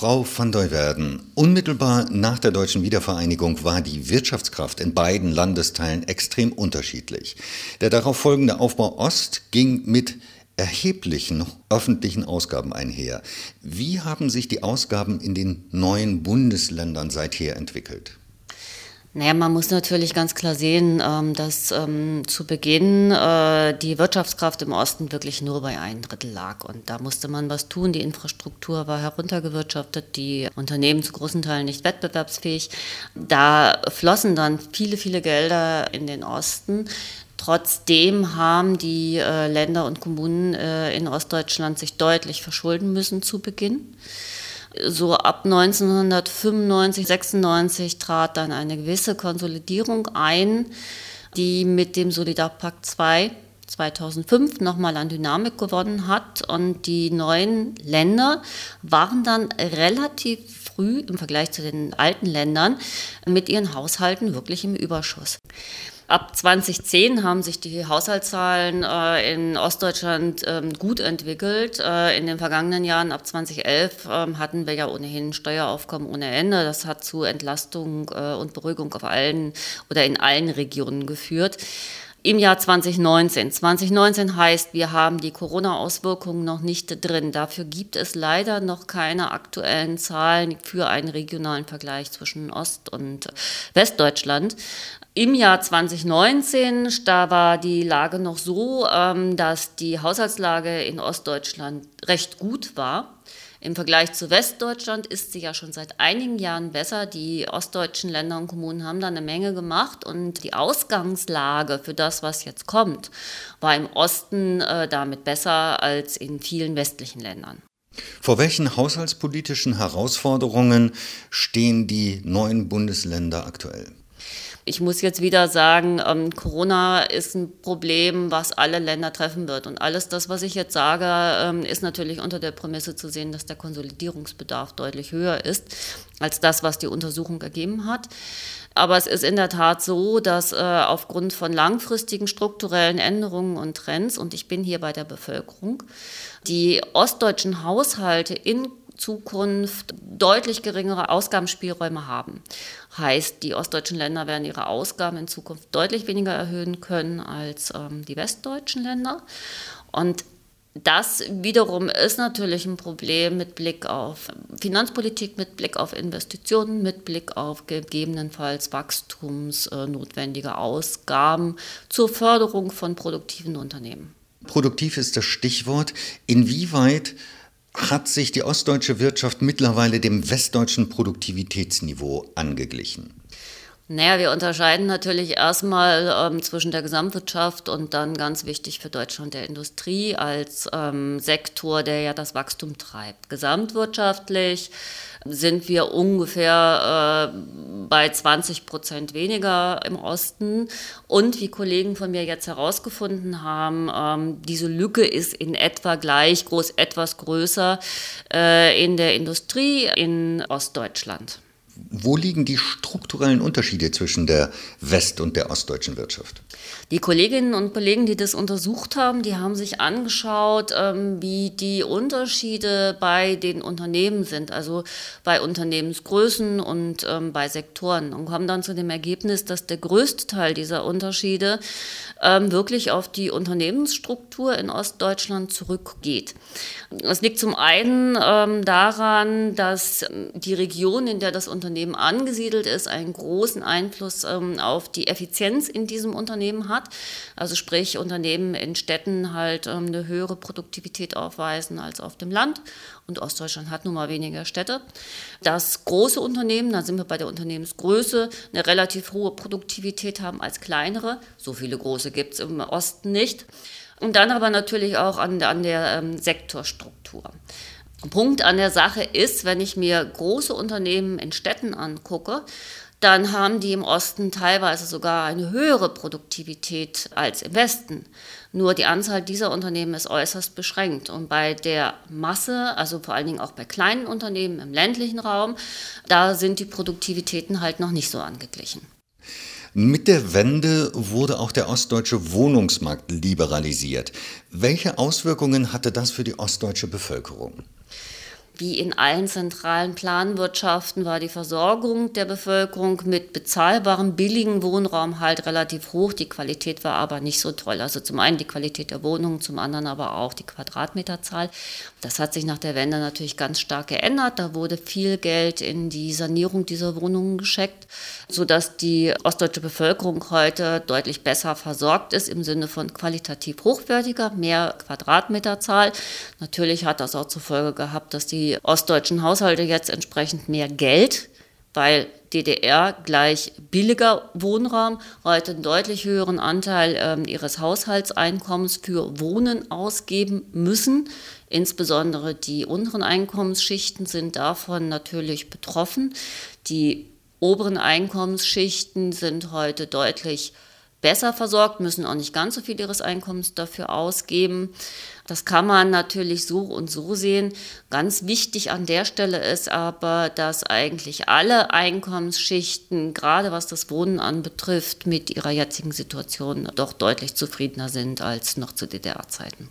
Frau van Duyverden, unmittelbar nach der deutschen Wiedervereinigung war die Wirtschaftskraft in beiden Landesteilen extrem unterschiedlich. Der darauf folgende Aufbau Ost ging mit erheblichen öffentlichen Ausgaben einher. Wie haben sich die Ausgaben in den neuen Bundesländern seither entwickelt? Naja, man muss natürlich ganz klar sehen, ähm, dass ähm, zu Beginn äh, die Wirtschaftskraft im Osten wirklich nur bei ein Drittel lag. Und da musste man was tun. Die Infrastruktur war heruntergewirtschaftet, die Unternehmen zu großen Teilen nicht wettbewerbsfähig. Da flossen dann viele, viele Gelder in den Osten. Trotzdem haben die äh, Länder und Kommunen äh, in Ostdeutschland sich deutlich verschulden müssen zu Beginn. So ab 1995, 96 trat dann eine gewisse Konsolidierung ein, die mit dem Solidarpakt 2 2005 nochmal an Dynamik gewonnen hat. Und die neuen Länder waren dann relativ früh im Vergleich zu den alten Ländern mit ihren Haushalten wirklich im Überschuss. Ab 2010 haben sich die Haushaltszahlen äh, in Ostdeutschland ähm, gut entwickelt. Äh, in den vergangenen Jahren, ab 2011, ähm, hatten wir ja ohnehin Steueraufkommen ohne Ende. Das hat zu Entlastung äh, und Beruhigung auf allen oder in allen Regionen geführt. Im Jahr 2019. 2019 heißt, wir haben die Corona-Auswirkungen noch nicht drin. Dafür gibt es leider noch keine aktuellen Zahlen für einen regionalen Vergleich zwischen Ost- und Westdeutschland. Im Jahr 2019, da war die Lage noch so, ähm, dass die Haushaltslage in Ostdeutschland recht gut war. Im Vergleich zu Westdeutschland ist sie ja schon seit einigen Jahren besser. Die ostdeutschen Länder und Kommunen haben da eine Menge gemacht und die Ausgangslage für das, was jetzt kommt, war im Osten äh, damit besser als in vielen westlichen Ländern. Vor welchen haushaltspolitischen Herausforderungen stehen die neuen Bundesländer aktuell? Ich muss jetzt wieder sagen, ähm, Corona ist ein Problem, was alle Länder treffen wird. Und alles das, was ich jetzt sage, ähm, ist natürlich unter der Prämisse zu sehen, dass der Konsolidierungsbedarf deutlich höher ist als das, was die Untersuchung ergeben hat. Aber es ist in der Tat so, dass äh, aufgrund von langfristigen strukturellen Änderungen und Trends, und ich bin hier bei der Bevölkerung, die ostdeutschen Haushalte in Zukunft deutlich geringere Ausgabenspielräume haben. Heißt, die ostdeutschen Länder werden ihre Ausgaben in Zukunft deutlich weniger erhöhen können als ähm, die westdeutschen Länder. Und das wiederum ist natürlich ein Problem mit Blick auf Finanzpolitik, mit Blick auf Investitionen, mit Blick auf gegebenenfalls wachstumsnotwendige Ausgaben zur Förderung von produktiven Unternehmen. Produktiv ist das Stichwort. Inwieweit hat sich die ostdeutsche Wirtschaft mittlerweile dem westdeutschen Produktivitätsniveau angeglichen? Naja, wir unterscheiden natürlich erstmal ähm, zwischen der Gesamtwirtschaft und dann ganz wichtig für Deutschland der Industrie als ähm, Sektor, der ja das Wachstum treibt. Gesamtwirtschaftlich sind wir ungefähr äh, bei 20 Prozent weniger im Osten. Und wie Kollegen von mir jetzt herausgefunden haben, ähm, diese Lücke ist in etwa gleich groß, etwas größer äh, in der Industrie in Ostdeutschland. Wo liegen die strukturellen Unterschiede zwischen der west- und der ostdeutschen Wirtschaft? Die Kolleginnen und Kollegen, die das untersucht haben, die haben sich angeschaut, ähm, wie die Unterschiede bei den Unternehmen sind, also bei Unternehmensgrößen und ähm, bei Sektoren und kommen dann zu dem Ergebnis, dass der größte Teil dieser Unterschiede ähm, wirklich auf die Unternehmensstruktur in Ostdeutschland zurückgeht. Es liegt zum einen daran, dass die Region, in der das Unternehmen angesiedelt ist, einen großen Einfluss auf die Effizienz in diesem Unternehmen hat. Also sprich, Unternehmen in Städten halt ähm, eine höhere Produktivität aufweisen als auf dem Land. Und Ostdeutschland hat nun mal weniger Städte. Dass große Unternehmen, da sind wir bei der Unternehmensgröße, eine relativ hohe Produktivität haben als kleinere. So viele große gibt es im Osten nicht. Und dann aber natürlich auch an, an der ähm, Sektorstruktur. Punkt an der Sache ist, wenn ich mir große Unternehmen in Städten angucke, dann haben die im Osten teilweise sogar eine höhere Produktivität als im Westen. Nur die Anzahl dieser Unternehmen ist äußerst beschränkt. Und bei der Masse, also vor allen Dingen auch bei kleinen Unternehmen im ländlichen Raum, da sind die Produktivitäten halt noch nicht so angeglichen. Mit der Wende wurde auch der ostdeutsche Wohnungsmarkt liberalisiert. Welche Auswirkungen hatte das für die ostdeutsche Bevölkerung? Wie in allen zentralen Planwirtschaften war die Versorgung der Bevölkerung mit bezahlbarem, billigem Wohnraum halt relativ hoch. Die Qualität war aber nicht so toll. Also zum einen die Qualität der Wohnungen, zum anderen aber auch die Quadratmeterzahl. Das hat sich nach der Wende natürlich ganz stark geändert. Da wurde viel Geld in die Sanierung dieser Wohnungen gescheckt, sodass die ostdeutsche Bevölkerung heute deutlich besser versorgt ist im Sinne von qualitativ hochwertiger, mehr Quadratmeterzahl. Natürlich hat das auch zur Folge gehabt, dass die ostdeutschen Haushalte jetzt entsprechend mehr Geld, weil DDR gleich billiger Wohnraum, heute einen deutlich höheren Anteil äh, ihres Haushaltseinkommens für Wohnen ausgeben müssen. Insbesondere die unteren Einkommensschichten sind davon natürlich betroffen. Die oberen Einkommensschichten sind heute deutlich besser versorgt, müssen auch nicht ganz so viel ihres Einkommens dafür ausgeben. Das kann man natürlich so und so sehen. Ganz wichtig an der Stelle ist aber, dass eigentlich alle Einkommensschichten, gerade was das Wohnen anbetrifft, mit ihrer jetzigen Situation doch deutlich zufriedener sind als noch zu DDR-Zeiten.